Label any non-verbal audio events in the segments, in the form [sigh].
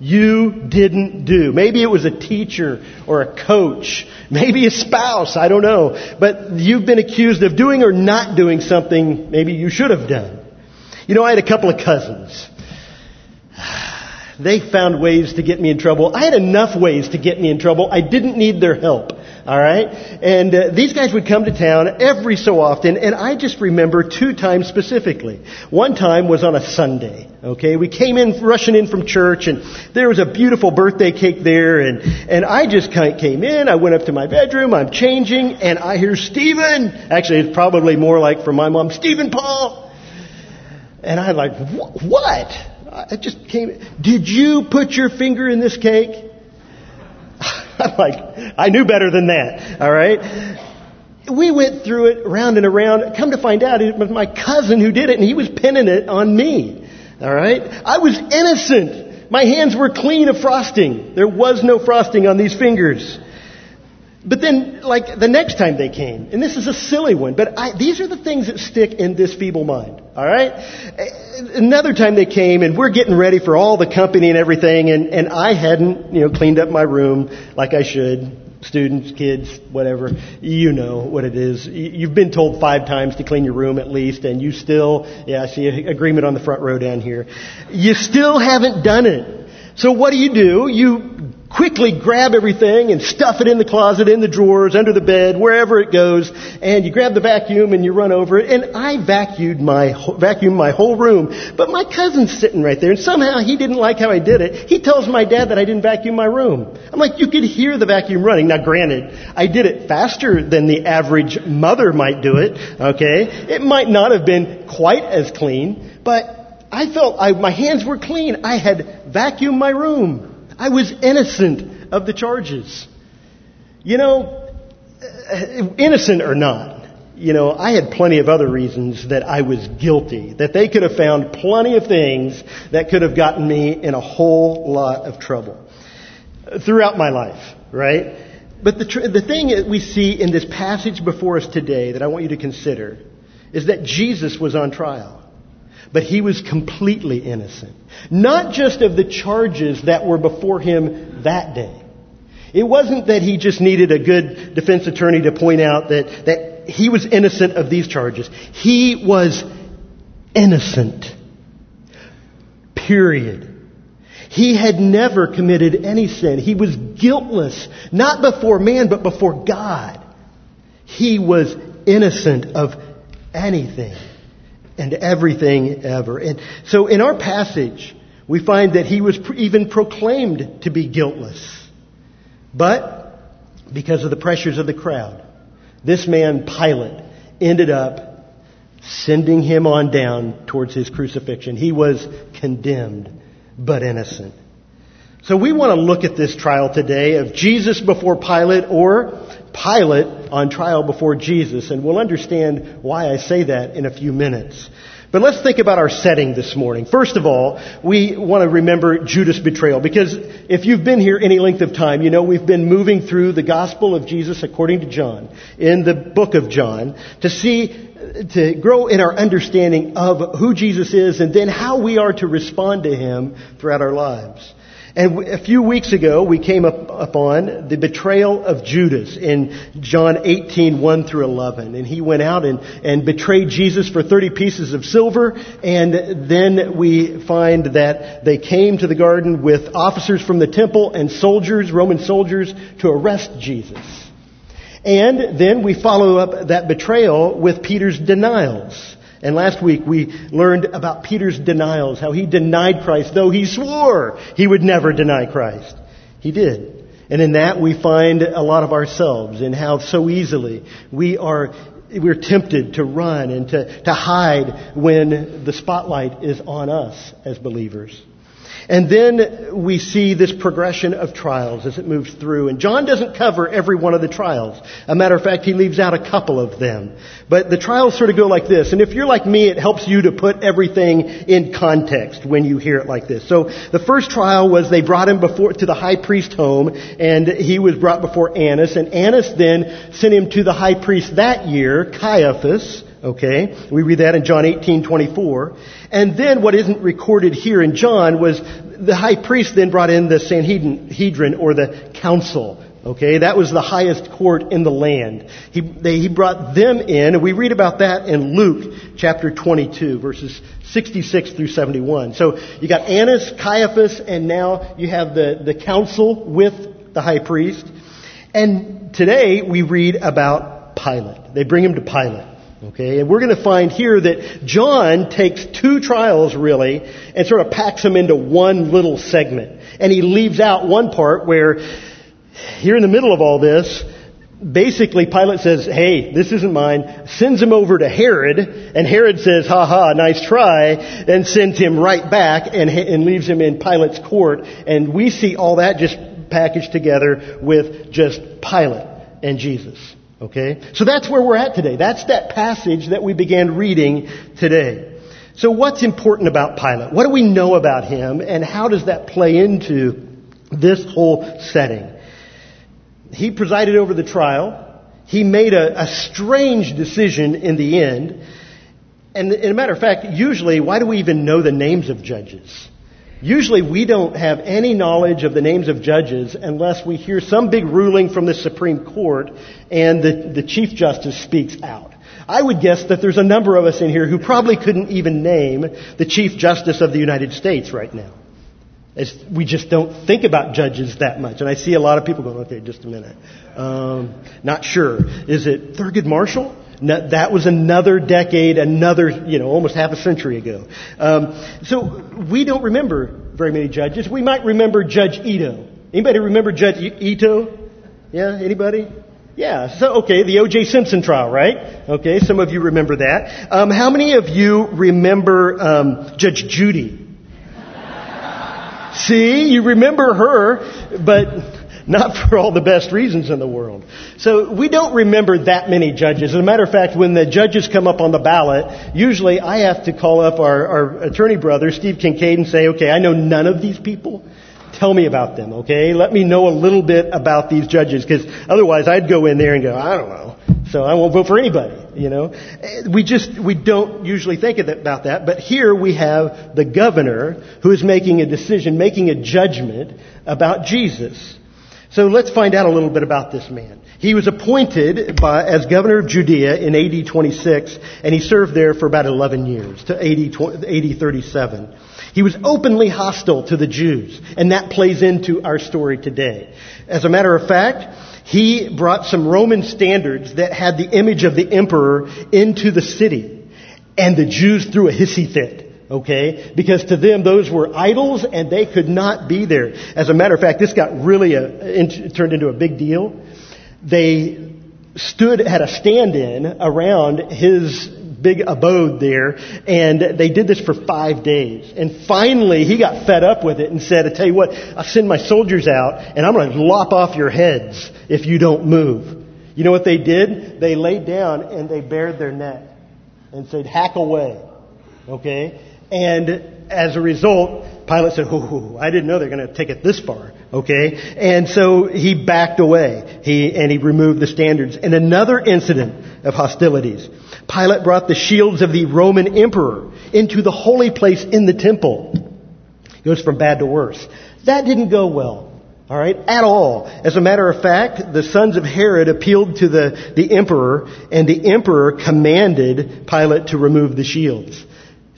you didn't do. Maybe it was a teacher or a coach, [laughs] maybe a spouse, I don't know. But you've been accused of doing or not doing something maybe you should have done. You know, I had a couple of cousins. [sighs] They found ways to get me in trouble. I had enough ways to get me in trouble. I didn't need their help. All right? And uh, these guys would come to town every so often, and I just remember two times specifically. One time was on a Sunday. Okay? We came in, rushing in from church, and there was a beautiful birthday cake there, and, and I just came in, I went up to my bedroom, I'm changing, and I hear Stephen! Actually, it's probably more like from my mom, Stephen Paul! And I'm like, what? I just came. Did you put your finger in this cake? I'm [laughs] like, I knew better than that. All right. We went through it round and around. Come to find out, it was my cousin who did it, and he was pinning it on me. All right. I was innocent. My hands were clean of frosting. There was no frosting on these fingers. But then, like the next time they came, and this is a silly one, but I, these are the things that stick in this feeble mind. All right. Another time they came, and we're getting ready for all the company and everything, and and I hadn't, you know, cleaned up my room like I should. Students, kids, whatever, you know what it is. You've been told five times to clean your room at least, and you still, yeah, I see agreement on the front row down here. You still haven't done it. So what do you do? You quickly grab everything and stuff it in the closet, in the drawers, under the bed, wherever it goes, and you grab the vacuum and you run over it. And I vacuumed my vacuumed my whole room, but my cousin's sitting right there, and somehow he didn't like how I did it. He tells my dad that I didn't vacuum my room. I'm like, you could hear the vacuum running. Now, granted, I did it faster than the average mother might do it. Okay, it might not have been quite as clean, but I felt I, my hands were clean. I had vacuumed my room. I was innocent of the charges. You know, uh, innocent or not, you know, I had plenty of other reasons that I was guilty, that they could have found plenty of things that could have gotten me in a whole lot of trouble throughout my life, right? But the, tr- the thing that we see in this passage before us today that I want you to consider is that Jesus was on trial. But he was completely innocent. Not just of the charges that were before him that day. It wasn't that he just needed a good defense attorney to point out that, that he was innocent of these charges. He was innocent. Period. He had never committed any sin. He was guiltless, not before man, but before God. He was innocent of anything and everything ever. And so in our passage, we find that he was even proclaimed to be guiltless. But because of the pressures of the crowd, this man, Pilate, ended up sending him on down towards his crucifixion. He was condemned, but innocent. So we want to look at this trial today of Jesus before Pilate or Pilate on trial before Jesus, and we'll understand why I say that in a few minutes. But let's think about our setting this morning. First of all, we want to remember Judas' betrayal because if you've been here any length of time, you know we've been moving through the gospel of Jesus according to John in the book of John to see to grow in our understanding of who Jesus is and then how we are to respond to him throughout our lives. And a few weeks ago, we came up upon the betrayal of Judas in John 18, 1 through 11. And he went out and, and betrayed Jesus for 30 pieces of silver. And then we find that they came to the garden with officers from the temple and soldiers, Roman soldiers, to arrest Jesus. And then we follow up that betrayal with Peter's denials. And last week we learned about Peter's denials, how he denied Christ, though he swore he would never deny Christ. He did. And in that we find a lot of ourselves in how so easily we are we're tempted to run and to, to hide when the spotlight is on us as believers. And then we see this progression of trials as it moves through. And John doesn't cover every one of the trials. A matter of fact, he leaves out a couple of them. But the trials sort of go like this. And if you're like me, it helps you to put everything in context when you hear it like this. So the first trial was they brought him before to the high priest home and he was brought before Annas and Annas then sent him to the high priest that year, Caiaphas, Okay? We read that in John 18, 24. And then what isn't recorded here in John was the high priest then brought in the Sanhedrin or the council. Okay, that was the highest court in the land. He, they, he brought them in, and we read about that in Luke chapter 22, verses 66 through 71. So you got Annas, Caiaphas, and now you have the, the council with the high priest. And today we read about Pilate. They bring him to Pilate. Okay, and we're going to find here that John takes two trials really and sort of packs them into one little segment. And he leaves out one part where here in the middle of all this, basically Pilate says, hey, this isn't mine, sends him over to Herod, and Herod says, ha ha, nice try, and sends him right back and, and leaves him in Pilate's court. And we see all that just packaged together with just Pilate and Jesus. Okay? So that's where we're at today. That's that passage that we began reading today. So what's important about Pilate? What do we know about him and how does that play into this whole setting? He presided over the trial. He made a, a strange decision in the end. And, as a matter of fact, usually, why do we even know the names of judges? Usually we don't have any knowledge of the names of judges unless we hear some big ruling from the Supreme Court and the, the Chief Justice speaks out. I would guess that there's a number of us in here who probably couldn't even name the Chief Justice of the United States right now. It's, we just don't think about judges that much. And I see a lot of people going, okay, just a minute. Um, not sure. Is it Thurgood Marshall? That was another decade, another, you know, almost half a century ago. Um, so we don't remember very many judges. We might remember Judge Ito. Anybody remember Judge Ito? Yeah, anybody? Yeah, so okay, the O.J. Simpson trial, right? Okay, some of you remember that. Um, how many of you remember um, Judge Judy? See, you remember her, but not for all the best reasons in the world. So we don't remember that many judges. As a matter of fact, when the judges come up on the ballot, usually I have to call up our, our attorney brother, Steve Kincaid, and say, okay, I know none of these people. Tell me about them, okay? Let me know a little bit about these judges, because otherwise I'd go in there and go, I don't know. So I won't vote for anybody, you know. Eh, we just, we don't usually think about that, but here we have the governor who is making a decision, making a judgment about Jesus. So let's find out a little bit about this man. He was appointed by, as governor of Judea in AD 26, and he served there for about 11 years, to AD, AD 37. He was openly hostile to the Jews, and that plays into our story today. As a matter of fact, he brought some Roman standards that had the image of the emperor into the city, and the Jews threw a hissy fit. Okay? Because to them, those were idols and they could not be there. As a matter of fact, this got really a, in, turned into a big deal. They stood, had a stand-in around his big abode there, and they did this for five days. And finally, he got fed up with it and said, I tell you what, I'll send my soldiers out, and I'm going to lop off your heads if you don't move. You know what they did? They laid down and they bared their neck and said, hack away. Okay? And as a result, Pilate said, "Oh, I didn't know they're going to take it this far." Okay, and so he backed away. He and he removed the standards. And another incident of hostilities, Pilate brought the shields of the Roman emperor into the holy place in the temple. It goes from bad to worse. That didn't go well. All right, at all. As a matter of fact, the sons of Herod appealed to the, the emperor, and the emperor commanded Pilate to remove the shields.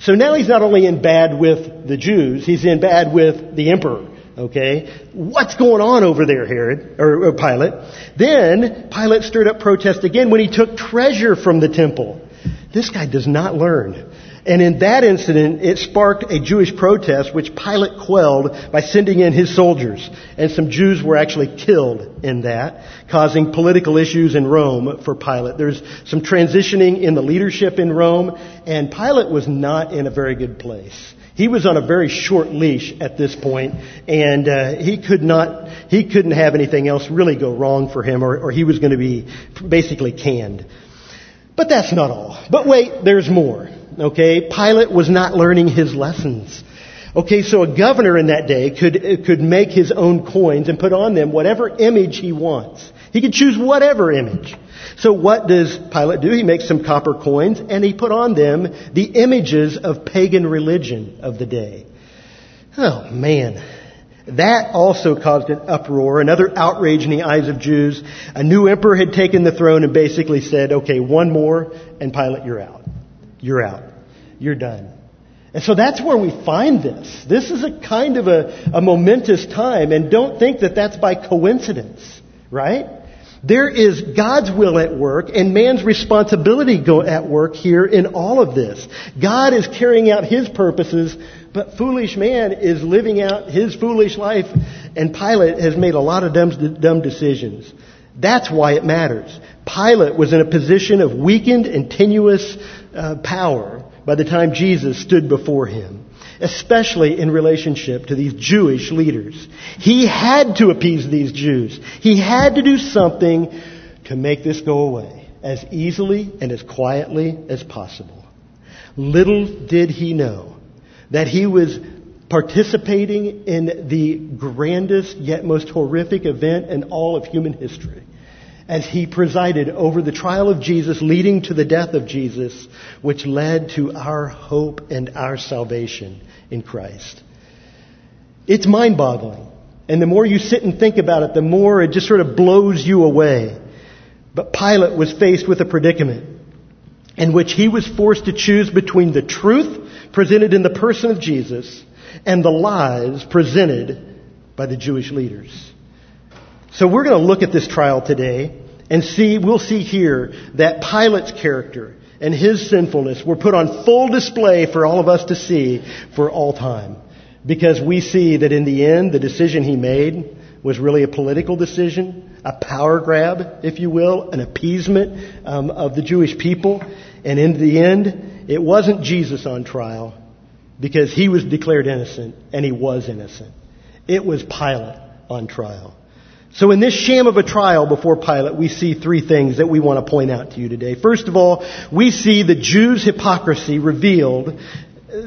So now he's not only in bad with the Jews, he's in bad with the emperor. Okay? What's going on over there, Herod, or, or Pilate? Then Pilate stirred up protest again when he took treasure from the temple. This guy does not learn. And in that incident, it sparked a Jewish protest, which Pilate quelled by sending in his soldiers. And some Jews were actually killed in that, causing political issues in Rome for Pilate. There's some transitioning in the leadership in Rome, and Pilate was not in a very good place. He was on a very short leash at this point, and uh, he could not, he couldn't have anything else really go wrong for him, or, or he was going to be basically canned. But that's not all. But wait, there's more. Okay, Pilate was not learning his lessons. Okay, so a governor in that day could, could make his own coins and put on them whatever image he wants. He could choose whatever image. So what does Pilate do? He makes some copper coins and he put on them the images of pagan religion of the day. Oh man. That also caused an uproar, another outrage in the eyes of Jews. A new emperor had taken the throne and basically said, okay, one more and Pilate, you're out. You're out. You're done. And so that's where we find this. This is a kind of a, a momentous time, and don't think that that's by coincidence, right? There is God's will at work and man's responsibility go at work here in all of this. God is carrying out his purposes, but foolish man is living out his foolish life, and Pilate has made a lot of dumb, dumb decisions. That's why it matters. Pilate was in a position of weakened and tenuous uh, power by the time Jesus stood before him, especially in relationship to these Jewish leaders. He had to appease these Jews. He had to do something to make this go away as easily and as quietly as possible. Little did he know that he was participating in the grandest yet most horrific event in all of human history as he presided over the trial of Jesus, leading to the death of Jesus, which led to our hope and our salvation in Christ. It's mind boggling. And the more you sit and think about it, the more it just sort of blows you away. But Pilate was faced with a predicament in which he was forced to choose between the truth presented in the person of Jesus and the lies presented by the Jewish leaders. So we're going to look at this trial today and see, we'll see here that Pilate's character and his sinfulness were put on full display for all of us to see for all time. Because we see that in the end, the decision he made was really a political decision, a power grab, if you will, an appeasement um, of the Jewish people. And in the end, it wasn't Jesus on trial because he was declared innocent and he was innocent. It was Pilate on trial. So in this sham of a trial before Pilate, we see three things that we want to point out to you today. First of all, we see the Jews' hypocrisy revealed,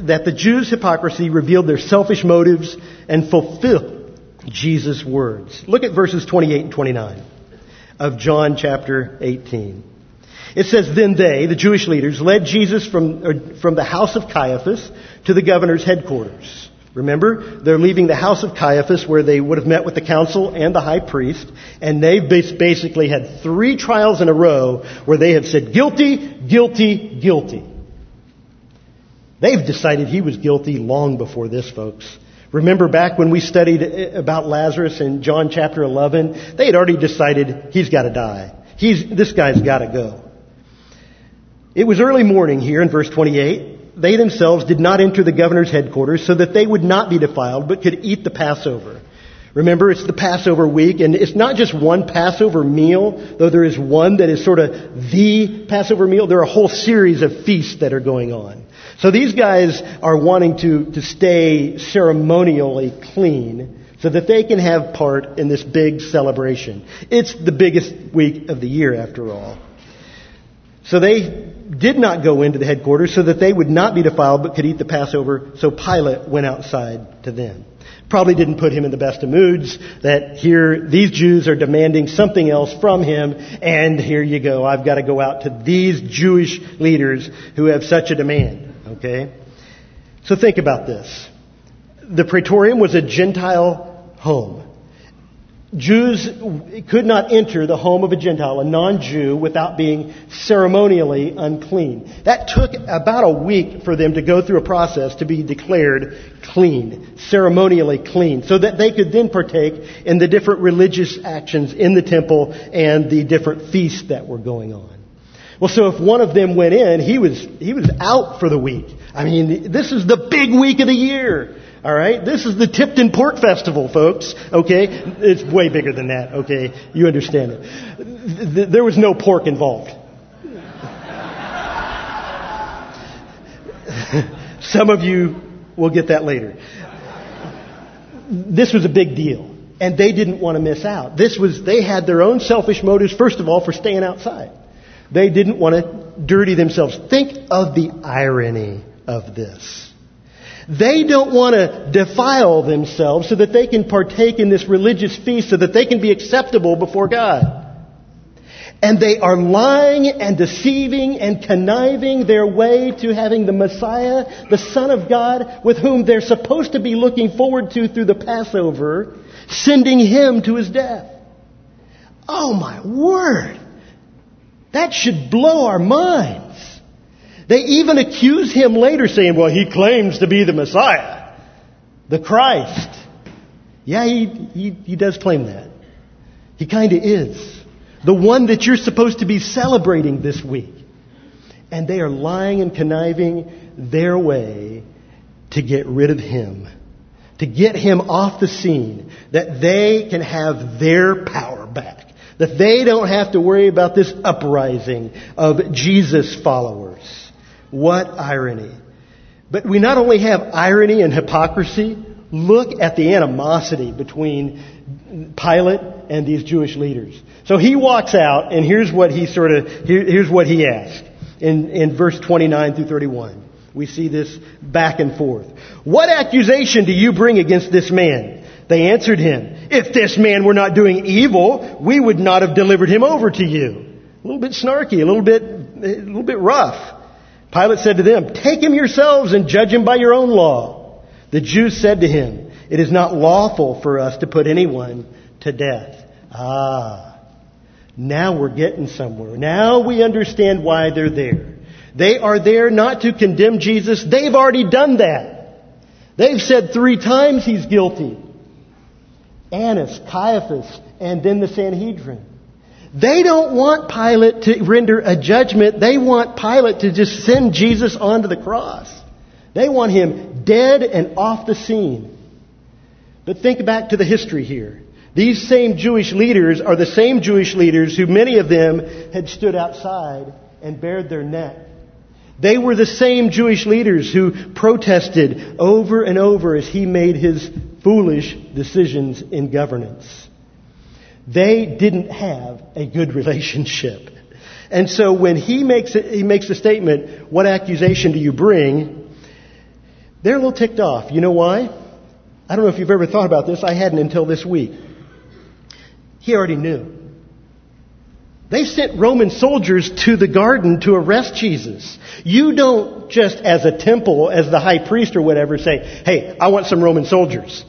that the Jews' hypocrisy revealed their selfish motives and fulfilled Jesus' words. Look at verses 28 and 29 of John chapter 18. It says, Then they, the Jewish leaders, led Jesus from, er, from the house of Caiaphas to the governor's headquarters. Remember, they're leaving the house of Caiaphas where they would have met with the council and the high priest, and they've basically had three trials in a row where they have said guilty, guilty, guilty. They've decided he was guilty long before this, folks. Remember back when we studied eh, about Lazarus in John chapter 11? They had already decided he's got to die. He's, this guy's got to go. It was early morning here in verse 28 they themselves did not enter the governor's headquarters so that they would not be defiled, but could eat the Passover. Remember, it's the Passover week, and it's not just one Passover meal, though there is one that is sort of the Passover meal. There are a whole series of feasts that are going on. So these guys are wanting to, to stay ceremonially clean so that they can have part in this big celebration. It's the biggest week of the year, after all. So they did not go into the headquarters so that they would not be defiled but could eat the Passover. So Pilate went outside to them. Probably didn't put him in the best of moods that here these Jews are demanding something else from him and here you go. I've got to go out to these Jewish leaders who have such a demand. Okay? So think about this. The praetorium was a Gentile home. Jews could not enter the home of a Gentile, a non-Jew, without being ceremonially unclean. That took about a week for them to go through a process to be declared clean, ceremonially clean, so that they could then partake in the different religious actions in the temple and the different feasts that were going on. Well, so if one of them went in, he was, he was out for the week. I mean, this is the big week of the year. All right? This is the Tipton Pork Festival, folks. Okay? It's way bigger than that. Okay? You understand it. There was no pork involved. [laughs] Some of you will get that later. This was a big deal. And they didn't want to miss out. This was, they had their own selfish motives, first of all, for staying outside. They didn't want to dirty themselves. Think of the irony of this. They don't want to defile themselves so that they can partake in this religious feast so that they can be acceptable before God. And they are lying and deceiving and conniving their way to having the Messiah, the Son of God, with whom they're supposed to be looking forward to through the Passover, sending him to his death. Oh my word! That should blow our minds. They even accuse him later saying, well, he claims to be the Messiah, the Christ. Yeah, he, he, he does claim that. He kind of is. The one that you're supposed to be celebrating this week. And they are lying and conniving their way to get rid of him. To get him off the scene. That they can have their power back. That they don't have to worry about this uprising of Jesus followers. What irony. But we not only have irony and hypocrisy, look at the animosity between Pilate and these Jewish leaders. So he walks out, and here's what he sort of, here, here's what he asked in, in verse 29 through 31. We see this back and forth. What accusation do you bring against this man? They answered him, If this man were not doing evil, we would not have delivered him over to you. A little bit snarky, a little bit, a little bit rough. Pilate said to them, Take him yourselves and judge him by your own law. The Jews said to him, It is not lawful for us to put anyone to death. Ah, now we're getting somewhere. Now we understand why they're there. They are there not to condemn Jesus. They've already done that. They've said three times he's guilty. Annas, Caiaphas, and then the Sanhedrin. They don't want Pilate to render a judgment. They want Pilate to just send Jesus onto the cross. They want him dead and off the scene. But think back to the history here. These same Jewish leaders are the same Jewish leaders who many of them had stood outside and bared their neck. They were the same Jewish leaders who protested over and over as he made his foolish decisions in governance. They didn't have a good relationship. And so when he makes, it, he makes a statement, what accusation do you bring? They're a little ticked off. You know why? I don't know if you've ever thought about this. I hadn't until this week. He already knew. They sent Roman soldiers to the garden to arrest Jesus. You don't just as a temple, as the high priest or whatever, say, hey, I want some Roman soldiers.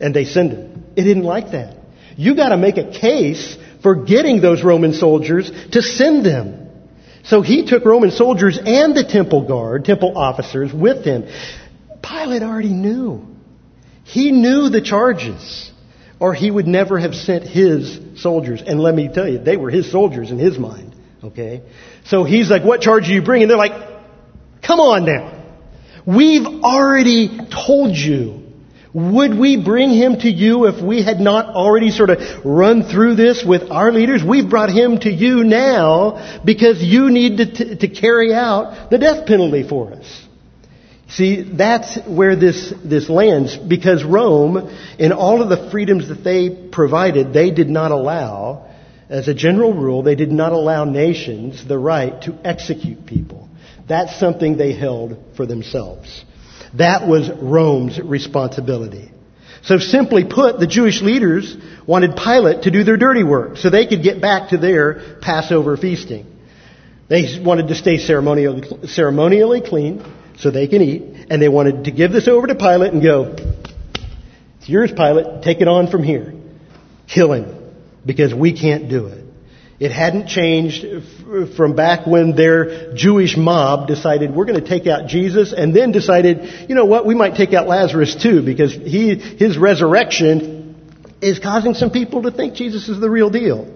And they send them. It didn't like that. You gotta make a case for getting those Roman soldiers to send them. So he took Roman soldiers and the temple guard, temple officers with him. Pilate already knew. He knew the charges or he would never have sent his soldiers. And let me tell you, they were his soldiers in his mind. Okay? So he's like, what charge are you bringing? They're like, come on now. We've already told you. Would we bring him to you if we had not already sort of run through this with our leaders? We've brought him to you now because you need to, t- to carry out the death penalty for us. See, that's where this, this lands because Rome, in all of the freedoms that they provided, they did not allow, as a general rule, they did not allow nations the right to execute people. That's something they held for themselves. That was Rome's responsibility. So simply put, the Jewish leaders wanted Pilate to do their dirty work so they could get back to their Passover feasting. They wanted to stay ceremonially, ceremonially clean so they can eat. And they wanted to give this over to Pilate and go, it's yours, Pilate. Take it on from here. Kill him. Because we can't do it. It hadn't changed from back when their Jewish mob decided we're going to take out Jesus and then decided, you know what, we might take out Lazarus too because he, his resurrection is causing some people to think Jesus is the real deal.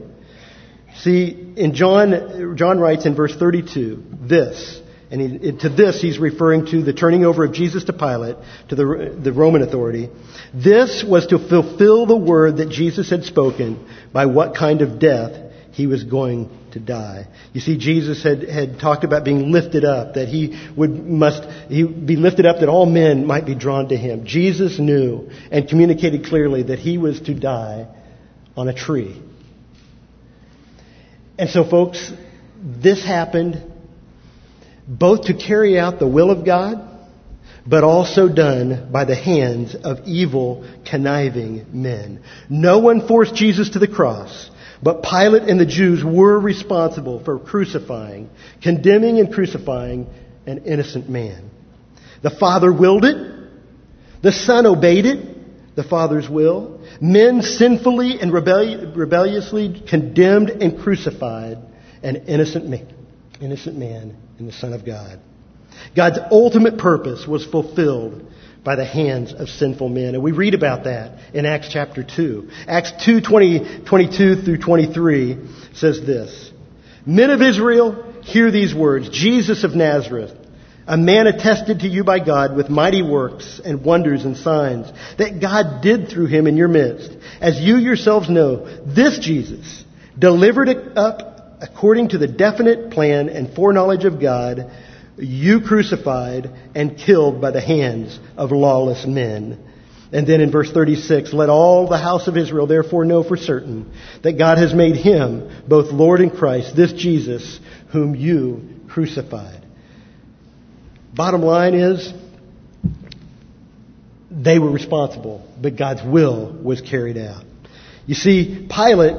See, in John, John writes in verse 32, this, and he, to this, he's referring to the turning over of Jesus to Pilate, to the, the Roman authority. This was to fulfill the word that Jesus had spoken by what kind of death he was going to die. You see, Jesus had, had talked about being lifted up, that he would must he be lifted up that all men might be drawn to him. Jesus knew and communicated clearly that he was to die on a tree. And so folks, this happened both to carry out the will of God, but also done by the hands of evil, conniving men. No one forced Jesus to the cross, but Pilate and the Jews were responsible for crucifying, condemning and crucifying an innocent man. The Father willed it. The Son obeyed it, the Father's will. Men sinfully and rebelli- rebelliously condemned and crucified an innocent man, innocent man in the Son of God. God's ultimate purpose was fulfilled by the hands of sinful men. And we read about that in Acts chapter 2. Acts 2, 20, 22 through 23 says this. Men of Israel, hear these words. Jesus of Nazareth, a man attested to you by God with mighty works and wonders and signs that God did through him in your midst. As you yourselves know, this Jesus, delivered up according to the definite plan and foreknowledge of God, you crucified and killed by the hands of lawless men. And then in verse 36, let all the house of Israel therefore know for certain that God has made him both Lord and Christ, this Jesus whom you crucified. Bottom line is, they were responsible, but God's will was carried out. You see, Pilate,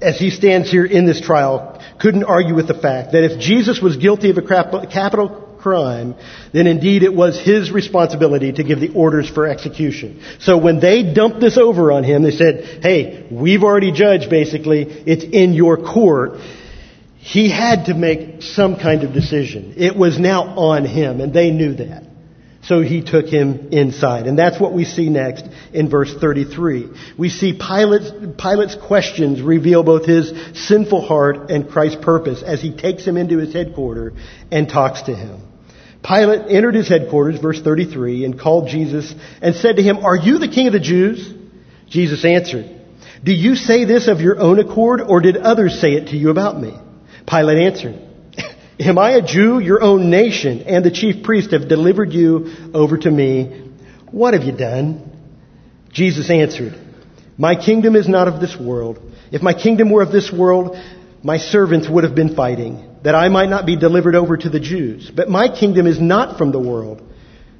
as he stands here in this trial, couldn't argue with the fact that if Jesus was guilty of a capital crime, then indeed it was his responsibility to give the orders for execution. So when they dumped this over on him, they said, hey, we've already judged basically, it's in your court. He had to make some kind of decision. It was now on him, and they knew that. So he took him inside. And that's what we see next in verse 33. We see Pilate's, Pilate's questions reveal both his sinful heart and Christ's purpose as he takes him into his headquarters and talks to him. Pilate entered his headquarters, verse 33, and called Jesus and said to him, Are you the king of the Jews? Jesus answered, Do you say this of your own accord, or did others say it to you about me? Pilate answered, Am I a Jew? Your own nation and the chief priest have delivered you over to me. What have you done? Jesus answered, My kingdom is not of this world. If my kingdom were of this world, my servants would have been fighting, that I might not be delivered over to the Jews. But my kingdom is not from the world.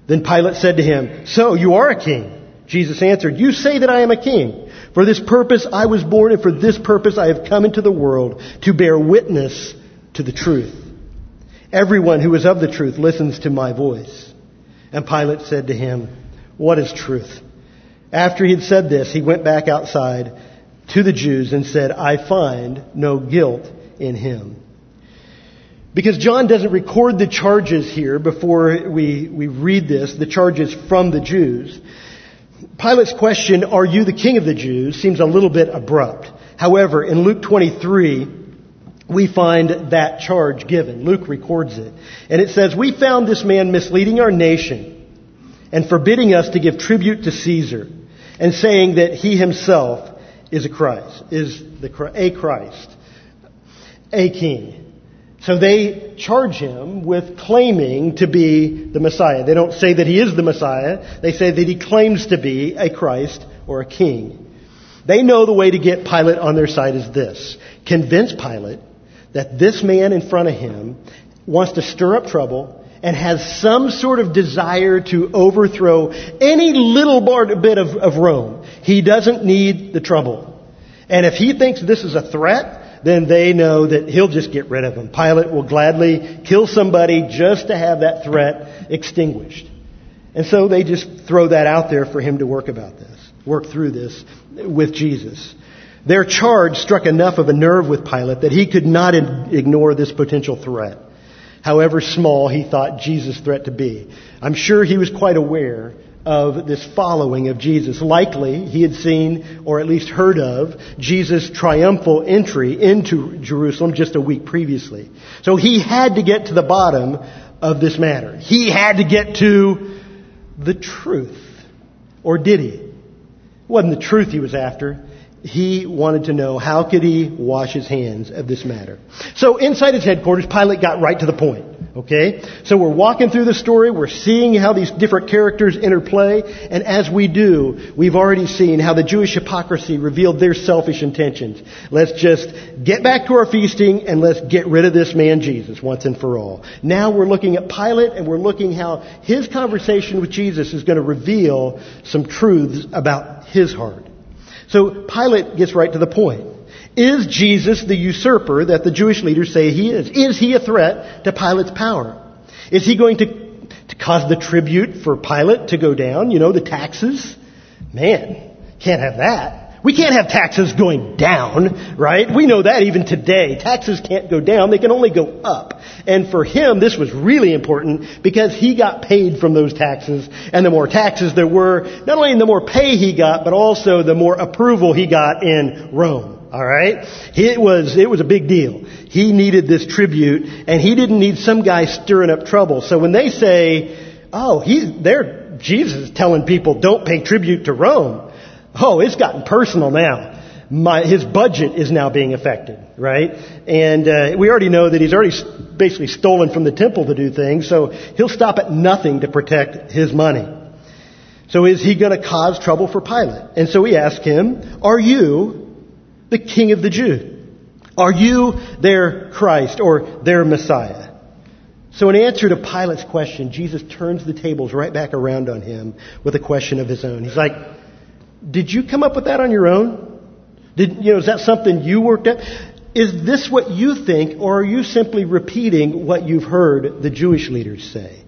Then Pilate said to him, So you are a king? Jesus answered, You say that I am a king. For this purpose I was born, and for this purpose I have come into the world, to bear witness to the truth. Everyone who is of the truth listens to my voice. And Pilate said to him, What is truth? After he had said this, he went back outside to the Jews and said, I find no guilt in him. Because John doesn't record the charges here before we, we read this, the charges from the Jews. Pilate's question, Are you the king of the Jews? seems a little bit abrupt. However, in Luke 23, we find that charge given. Luke records it. And it says, We found this man misleading our nation and forbidding us to give tribute to Caesar and saying that he himself is a Christ, is the, a Christ, a king. So they charge him with claiming to be the Messiah. They don't say that he is the Messiah. They say that he claims to be a Christ or a king. They know the way to get Pilate on their side is this. Convince Pilate that this man in front of him wants to stir up trouble and has some sort of desire to overthrow any little bit of, of Rome. He doesn't need the trouble. And if he thinks this is a threat, then they know that he'll just get rid of him. Pilate will gladly kill somebody just to have that threat extinguished. And so they just throw that out there for him to work about this, work through this with Jesus. Their charge struck enough of a nerve with Pilate that he could not ignore this potential threat, however small he thought Jesus' threat to be. I'm sure he was quite aware of this following of Jesus. Likely, he had seen, or at least heard of, Jesus' triumphal entry into Jerusalem just a week previously. So he had to get to the bottom of this matter. He had to get to the truth. Or did he? It wasn't the truth he was after he wanted to know how could he wash his hands of this matter. So inside his headquarters, Pilate got right to the point. Okay? So we're walking through the story, we're seeing how these different characters interplay, and as we do, we've already seen how the Jewish hypocrisy revealed their selfish intentions. Let's just get back to our feasting and let's get rid of this man Jesus once and for all. Now we're looking at Pilate and we're looking how his conversation with Jesus is going to reveal some truths about his heart. So Pilate gets right to the point. Is Jesus the usurper that the Jewish leaders say he is? Is he a threat to Pilate's power? Is he going to, to cause the tribute for Pilate to go down? You know, the taxes? Man, can't have that. We can't have taxes going down, right? We know that even today. Taxes can't go down, they can only go up. And for him, this was really important because he got paid from those taxes. And the more taxes there were, not only the more pay he got, but also the more approval he got in Rome. All right? It was, it was a big deal. He needed this tribute and he didn't need some guy stirring up trouble. So when they say, oh, he's, they're, Jesus is telling people don't pay tribute to Rome. Oh, it's gotten personal now. My, his budget is now being affected, right? And uh, we already know that he's already basically stolen from the temple to do things, so he'll stop at nothing to protect his money. So is he going to cause trouble for Pilate? And so we ask him, are you the king of the Jews? Are you their Christ or their Messiah? So in answer to Pilate's question, Jesus turns the tables right back around on him with a question of his own. He's like, did you come up with that on your own? Did, you know, is that something you worked up? Is this what you think, or are you simply repeating what you've heard the Jewish leaders say?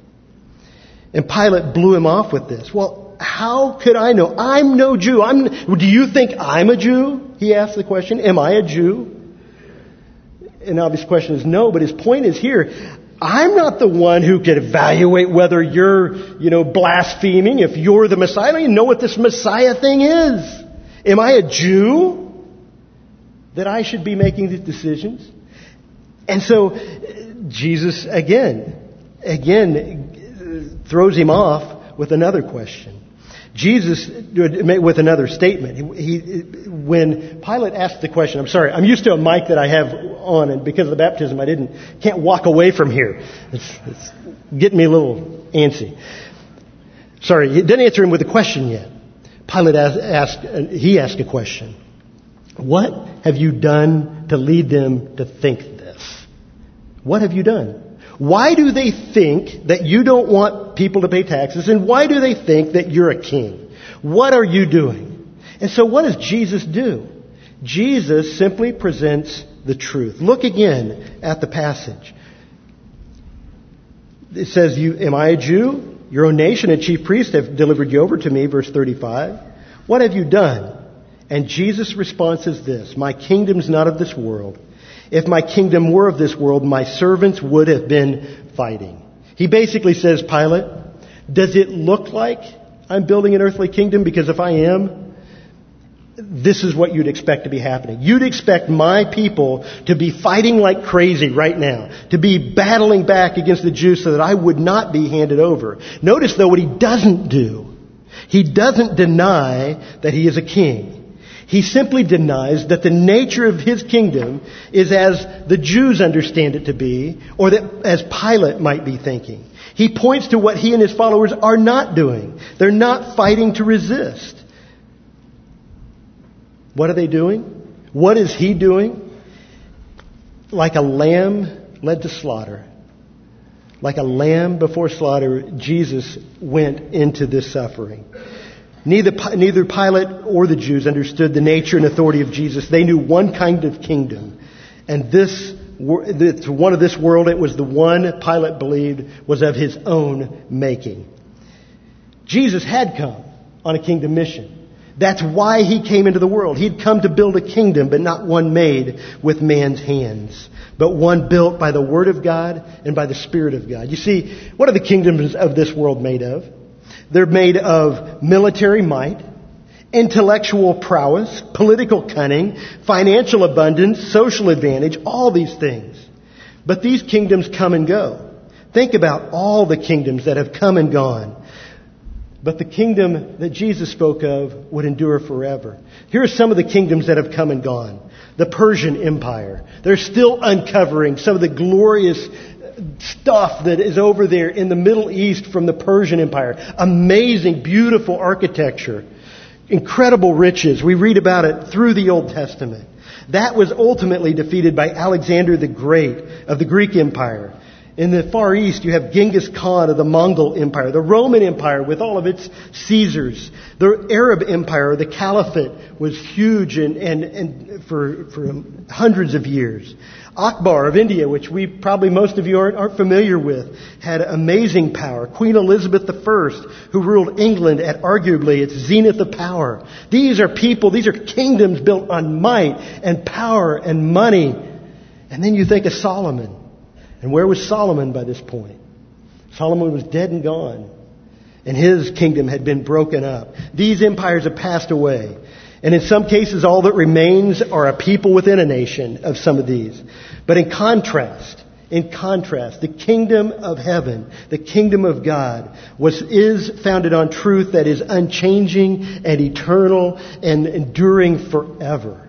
And Pilate blew him off with this. Well, how could I know? I'm no Jew. I'm, do you think I'm a Jew? He asked the question. Am I a Jew? An obvious question is no, but his point is here. I'm not the one who could evaluate whether you're, you know, blaspheming, if you're the Messiah. I don't even know what this Messiah thing is. Am I a Jew that I should be making these decisions? And so, Jesus again, again, throws him off with another question. Jesus, with another statement, he, he, when Pilate asked the question, I'm sorry, I'm used to a mic that I have on, and because of the baptism, I didn't, can't walk away from here. It's, it's getting me a little antsy. Sorry, he didn't answer him with a question yet. Pilate asked, asked, uh, he asked a question. What have you done to lead them to think this? What have you done? Why do they think that you don't want people to pay taxes? And why do they think that you're a king? What are you doing? And so what does Jesus do? Jesus simply presents the truth. Look again at the passage. It says, you, am I a Jew? Your own nation and chief priests have delivered you over to me, verse 35. What have you done? And Jesus' response is this, my kingdom's not of this world. If my kingdom were of this world, my servants would have been fighting. He basically says, Pilate, does it look like I'm building an earthly kingdom? Because if I am, this is what you'd expect to be happening. You'd expect my people to be fighting like crazy right now, to be battling back against the Jews so that I would not be handed over. Notice though what he doesn't do. He doesn't deny that he is a king. He simply denies that the nature of his kingdom is as the Jews understand it to be, or that as Pilate might be thinking. He points to what he and his followers are not doing. They're not fighting to resist. What are they doing? What is he doing? Like a lamb led to slaughter. Like a lamb before slaughter, Jesus went into this suffering. Neither, neither Pilate or the Jews understood the nature and authority of Jesus. They knew one kind of kingdom. And this, it's one of this world, it was the one Pilate believed was of his own making. Jesus had come on a kingdom mission. That's why he came into the world. He'd come to build a kingdom, but not one made with man's hands, but one built by the Word of God and by the Spirit of God. You see, what are the kingdoms of this world made of? They're made of military might, intellectual prowess, political cunning, financial abundance, social advantage, all these things. But these kingdoms come and go. Think about all the kingdoms that have come and gone. But the kingdom that Jesus spoke of would endure forever. Here are some of the kingdoms that have come and gone. The Persian Empire. They're still uncovering some of the glorious stuff that is over there in the Middle East from the Persian Empire. Amazing, beautiful architecture. Incredible riches. We read about it through the Old Testament. That was ultimately defeated by Alexander the Great of the Greek Empire. In the Far East, you have Genghis Khan of the Mongol Empire, the Roman Empire with all of its Caesars, the Arab Empire, the Caliphate was huge and, and, and for, for hundreds of years. Akbar of India, which we probably most of you aren't, aren't familiar with, had amazing power. Queen Elizabeth I, who ruled England at arguably its zenith of power. These are people, these are kingdoms built on might and power and money. And then you think of Solomon. And where was Solomon by this point? Solomon was dead and gone. And his kingdom had been broken up. These empires have passed away. And in some cases, all that remains are a people within a nation of some of these. But in contrast, in contrast, the kingdom of heaven, the kingdom of God, was, is founded on truth that is unchanging and eternal and enduring forever.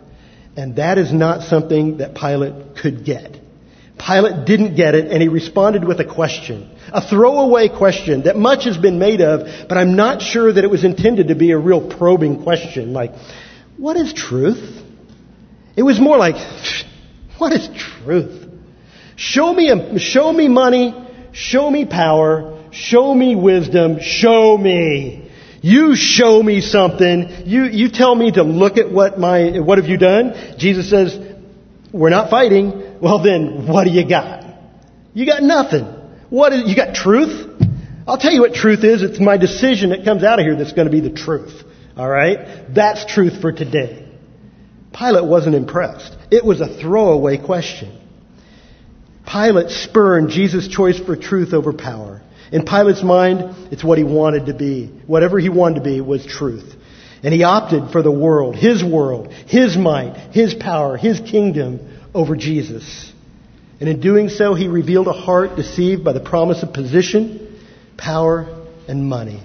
And that is not something that Pilate could get. Pilate didn't get it and he responded with a question. A throwaway question that much has been made of, but I'm not sure that it was intended to be a real probing question like, what is truth? It was more like, what is truth? Show me, a, show me money, show me power, show me wisdom, show me. You show me something. You, you tell me to look at what my, what have you done? Jesus says, we're not fighting. Well then, what do you got? You got nothing. What is, you got truth? I'll tell you what truth is. It's my decision that comes out of here that's going to be the truth. Alright? That's truth for today. Pilate wasn't impressed. It was a throwaway question. Pilate spurned Jesus' choice for truth over power. In Pilate's mind, it's what he wanted to be. Whatever he wanted to be was truth. And he opted for the world, his world, his might, his power, his kingdom over Jesus. And in doing so, he revealed a heart deceived by the promise of position, power, and money.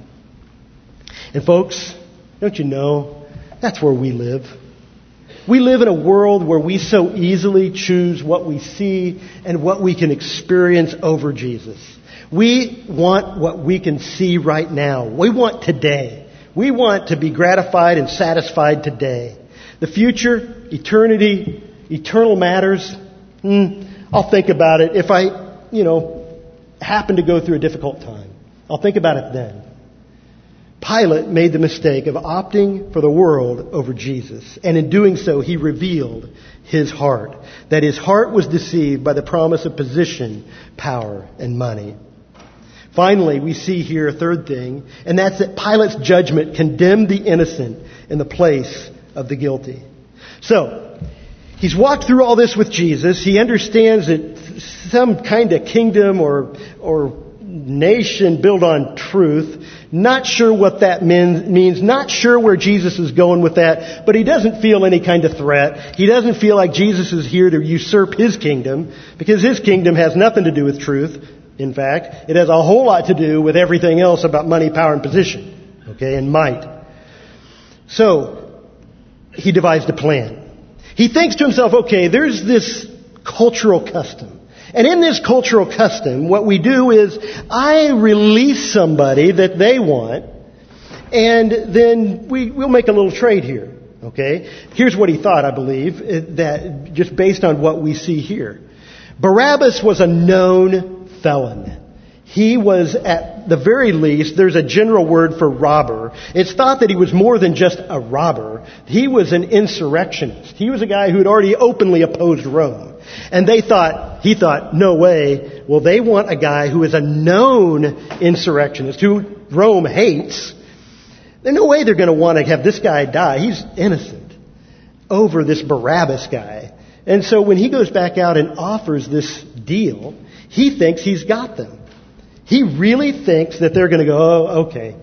And folks, don't you know, that's where we live. We live in a world where we so easily choose what we see and what we can experience over Jesus. We want what we can see right now. We want today. We want to be gratified and satisfied today. The future, eternity, eternal matters, hmm, I'll think about it if I, you know, happen to go through a difficult time. I'll think about it then. Pilate made the mistake of opting for the world over Jesus. And in doing so, he revealed his heart. That his heart was deceived by the promise of position, power, and money. Finally, we see here a third thing, and that's that Pilate's judgment condemned the innocent in the place of the guilty. So, he's walked through all this with Jesus. He understands that some kind of kingdom or, or nation built on truth. Not sure what that means, not sure where Jesus is going with that, but he doesn't feel any kind of threat. He doesn't feel like Jesus is here to usurp his kingdom, because his kingdom has nothing to do with truth. In fact, it has a whole lot to do with everything else about money, power, and position. Okay, and might. So, he devised a plan. He thinks to himself, okay, there's this cultural custom. And in this cultural custom, what we do is I release somebody that they want, and then we, we'll make a little trade here. Okay? Here's what he thought, I believe, eh, that just based on what we see here. Barabbas was a known felon. He was, at the very least, there's a general word for robber. It's thought that he was more than just a robber. He was an insurrectionist. He was a guy who had already openly opposed Rome. And they thought, he thought, no way. Well, they want a guy who is a known insurrectionist, who Rome hates. There's no way they're going to want to have this guy die. He's innocent over this Barabbas guy. And so when he goes back out and offers this deal, he thinks he's got them. He really thinks that they're going to go, oh, okay,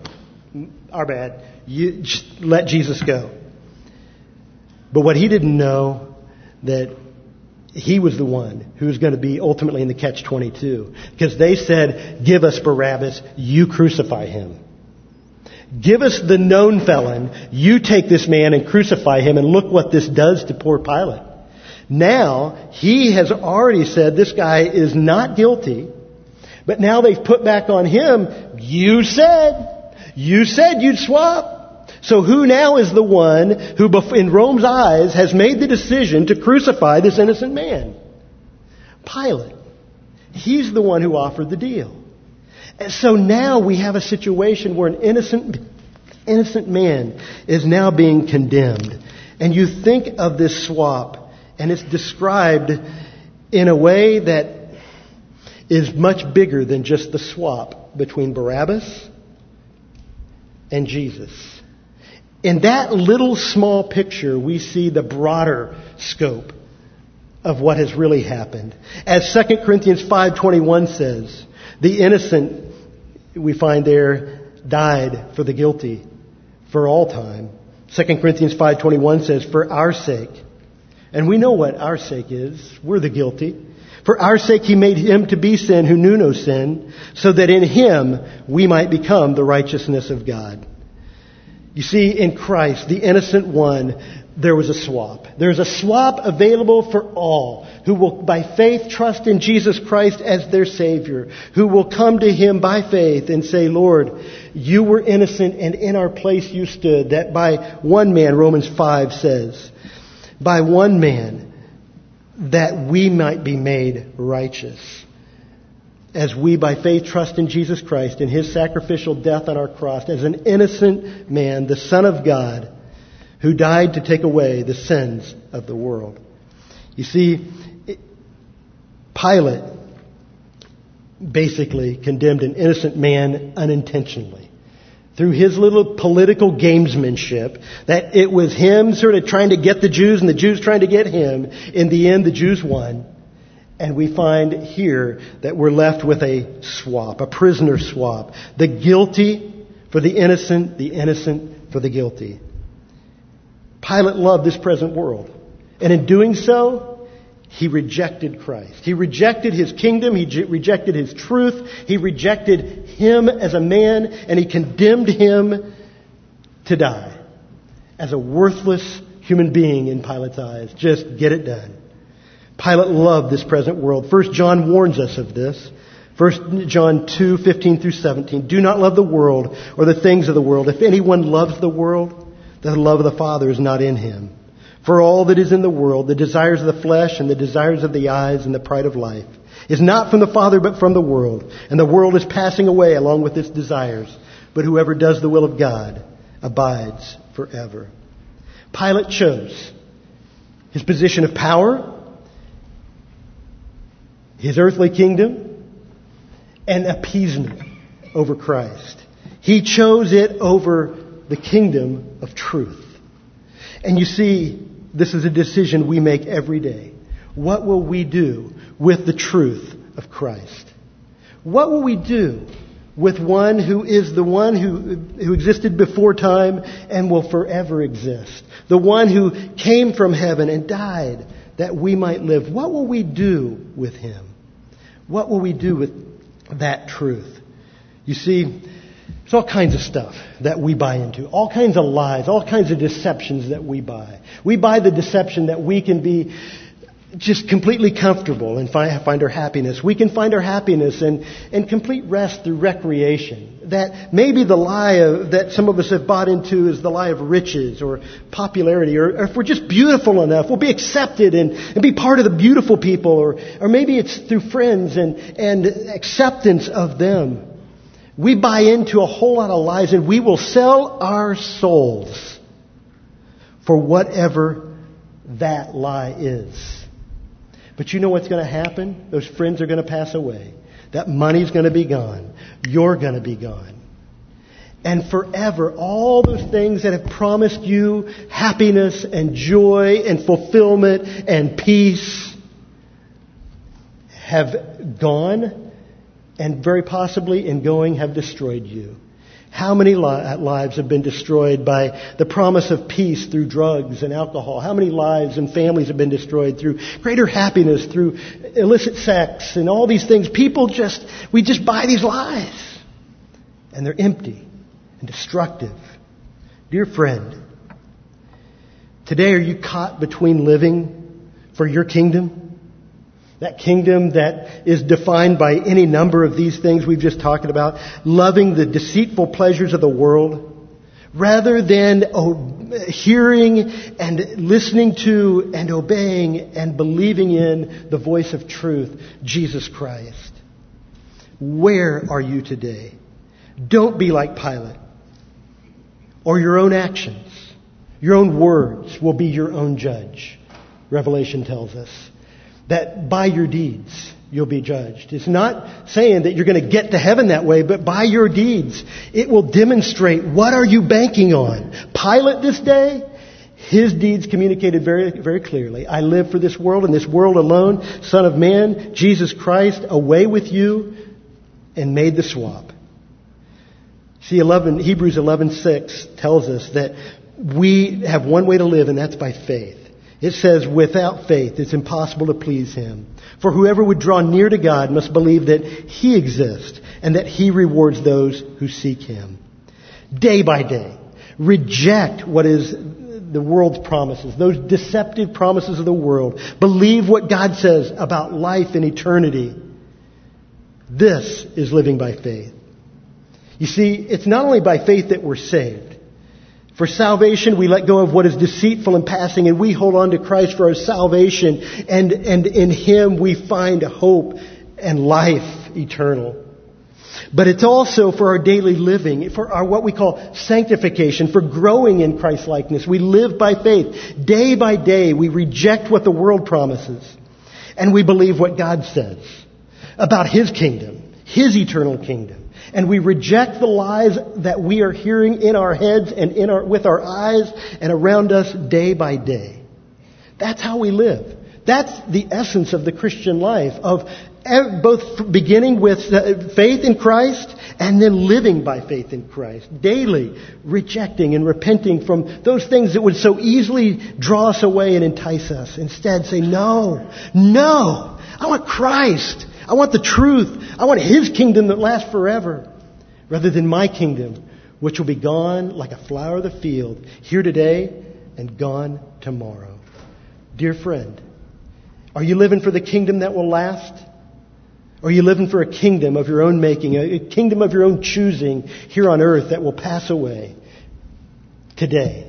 our bad. You let Jesus go. But what he didn't know that he was the one who was going to be ultimately in the catch 22 because they said, give us Barabbas, you crucify him. Give us the known felon, you take this man and crucify him and look what this does to poor Pilate. Now, he has already said this guy is not guilty, but now they've put back on him, you said, you said you'd swap. So who now is the one who, in Rome's eyes, has made the decision to crucify this innocent man? Pilate. He's the one who offered the deal. And so now we have a situation where an innocent, innocent man is now being condemned. And you think of this swap, and it's described in a way that is much bigger than just the swap between Barabbas and Jesus. In that little small picture, we see the broader scope of what has really happened. As 2 Corinthians 5:21 says, the innocent we find there died for the guilty for all time. 2 Corinthians 5:21 says for our sake. And we know what our sake is. We're the guilty. For our sake he made him to be sin who knew no sin, so that in him we might become the righteousness of God. You see, in Christ, the innocent one, there was a swap. There's a swap available for all who will by faith trust in Jesus Christ as their Savior, who will come to Him by faith and say, Lord, you were innocent and in our place you stood. That by one man, Romans 5 says, by one man, that we might be made righteous as we by faith trust in Jesus Christ and His sacrificial death on our cross as an innocent man, the Son of God, who died to take away the sins of the world. You see, Pilate basically condemned an innocent man unintentionally. Through his little political gamesmanship, that it was him sort of trying to get the Jews and the Jews trying to get him. In the end, the Jews won. And we find here that we're left with a swap, a prisoner swap. The guilty for the innocent, the innocent for the guilty. Pilate loved this present world. And in doing so, he rejected Christ. He rejected his kingdom. He rejected his truth. He rejected him as a man and he condemned him to die as a worthless human being in Pilate's eyes. Just get it done. Pilate loved this present world. First John warns us of this. First John 2, 15 through 17. Do not love the world or the things of the world. If anyone loves the world, the love of the Father is not in him. For all that is in the world, the desires of the flesh and the desires of the eyes and the pride of life, is not from the Father but from the world. And the world is passing away along with its desires. But whoever does the will of God abides forever. Pilate chose his position of power his earthly kingdom, and appeasement over Christ. He chose it over the kingdom of truth. And you see, this is a decision we make every day. What will we do with the truth of Christ? What will we do with one who is the one who, who existed before time and will forever exist? The one who came from heaven and died that we might live. What will we do with him? What will we do with that truth? You see, there's all kinds of stuff that we buy into, all kinds of lies, all kinds of deceptions that we buy. We buy the deception that we can be just completely comfortable and find, find our happiness. We can find our happiness and, and complete rest through recreation. That maybe the lie of, that some of us have bought into is the lie of riches or popularity, or, or if we're just beautiful enough, we'll be accepted and, and be part of the beautiful people, or, or maybe it's through friends and, and acceptance of them. We buy into a whole lot of lies and we will sell our souls for whatever that lie is. But you know what's going to happen? Those friends are going to pass away. That money's going to be gone. You're going to be gone. And forever, all those things that have promised you happiness and joy and fulfillment and peace have gone and very possibly in going have destroyed you. How many lives have been destroyed by the promise of peace through drugs and alcohol? How many lives and families have been destroyed through greater happiness, through illicit sex and all these things? People just, we just buy these lies. And they're empty and destructive. Dear friend, today are you caught between living for your kingdom? That kingdom that is defined by any number of these things we've just talked about, loving the deceitful pleasures of the world, rather than oh, hearing and listening to and obeying and believing in the voice of truth, Jesus Christ. Where are you today? Don't be like Pilate or your own actions. Your own words will be your own judge. Revelation tells us that by your deeds you'll be judged. It's not saying that you're going to get to heaven that way, but by your deeds it will demonstrate what are you banking on. Pilate this day, his deeds communicated very, very clearly. I live for this world and this world alone. Son of man, Jesus Christ, away with you, and made the swap. See, 11, Hebrews 11:6 tells us that we have one way to live, and that's by faith. It says, without faith, it's impossible to please Him. For whoever would draw near to God must believe that He exists and that He rewards those who seek Him. Day by day, reject what is the world's promises, those deceptive promises of the world. Believe what God says about life and eternity. This is living by faith. You see, it's not only by faith that we're saved. For salvation, we let go of what is deceitful and passing, and we hold on to Christ for our salvation, and, and in Him we find hope and life eternal. But it's also for our daily living, for our what we call sanctification, for growing in Christ likeness. We live by faith. Day by day, we reject what the world promises, and we believe what God says about His kingdom, His eternal kingdom. And we reject the lies that we are hearing in our heads and in our, with our eyes and around us day by day. That's how we live. That's the essence of the Christian life, of both beginning with uh, faith in Christ and then living by faith in Christ. Daily rejecting and repenting from those things that would so easily draw us away and entice us. Instead say, no, no, I want Christ. I want the truth. I want His kingdom that lasts forever rather than my kingdom, which will be gone like a flower of the field, here today and gone tomorrow. Dear friend, are you living for the kingdom that will last? Or are you living for a kingdom of your own making, a kingdom of your own choosing here on earth that will pass away? Today,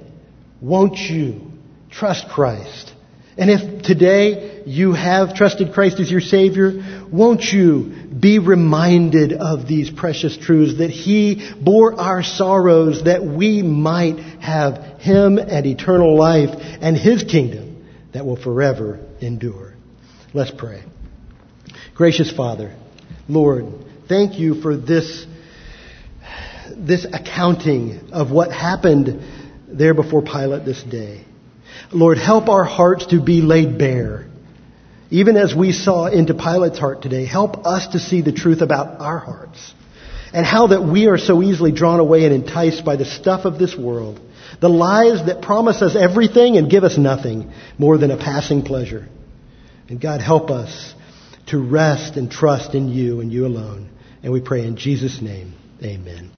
won't you trust Christ? And if today you have trusted Christ as your Savior, won't you be reminded of these precious truths that He bore our sorrows that we might have Him and eternal life and His kingdom that will forever endure. Let's pray. Gracious Father, Lord, thank you for this, this accounting of what happened there before Pilate this day. Lord, help our hearts to be laid bare. Even as we saw into Pilate's heart today, help us to see the truth about our hearts and how that we are so easily drawn away and enticed by the stuff of this world, the lies that promise us everything and give us nothing more than a passing pleasure. And God, help us to rest and trust in you and you alone. And we pray in Jesus' name, amen.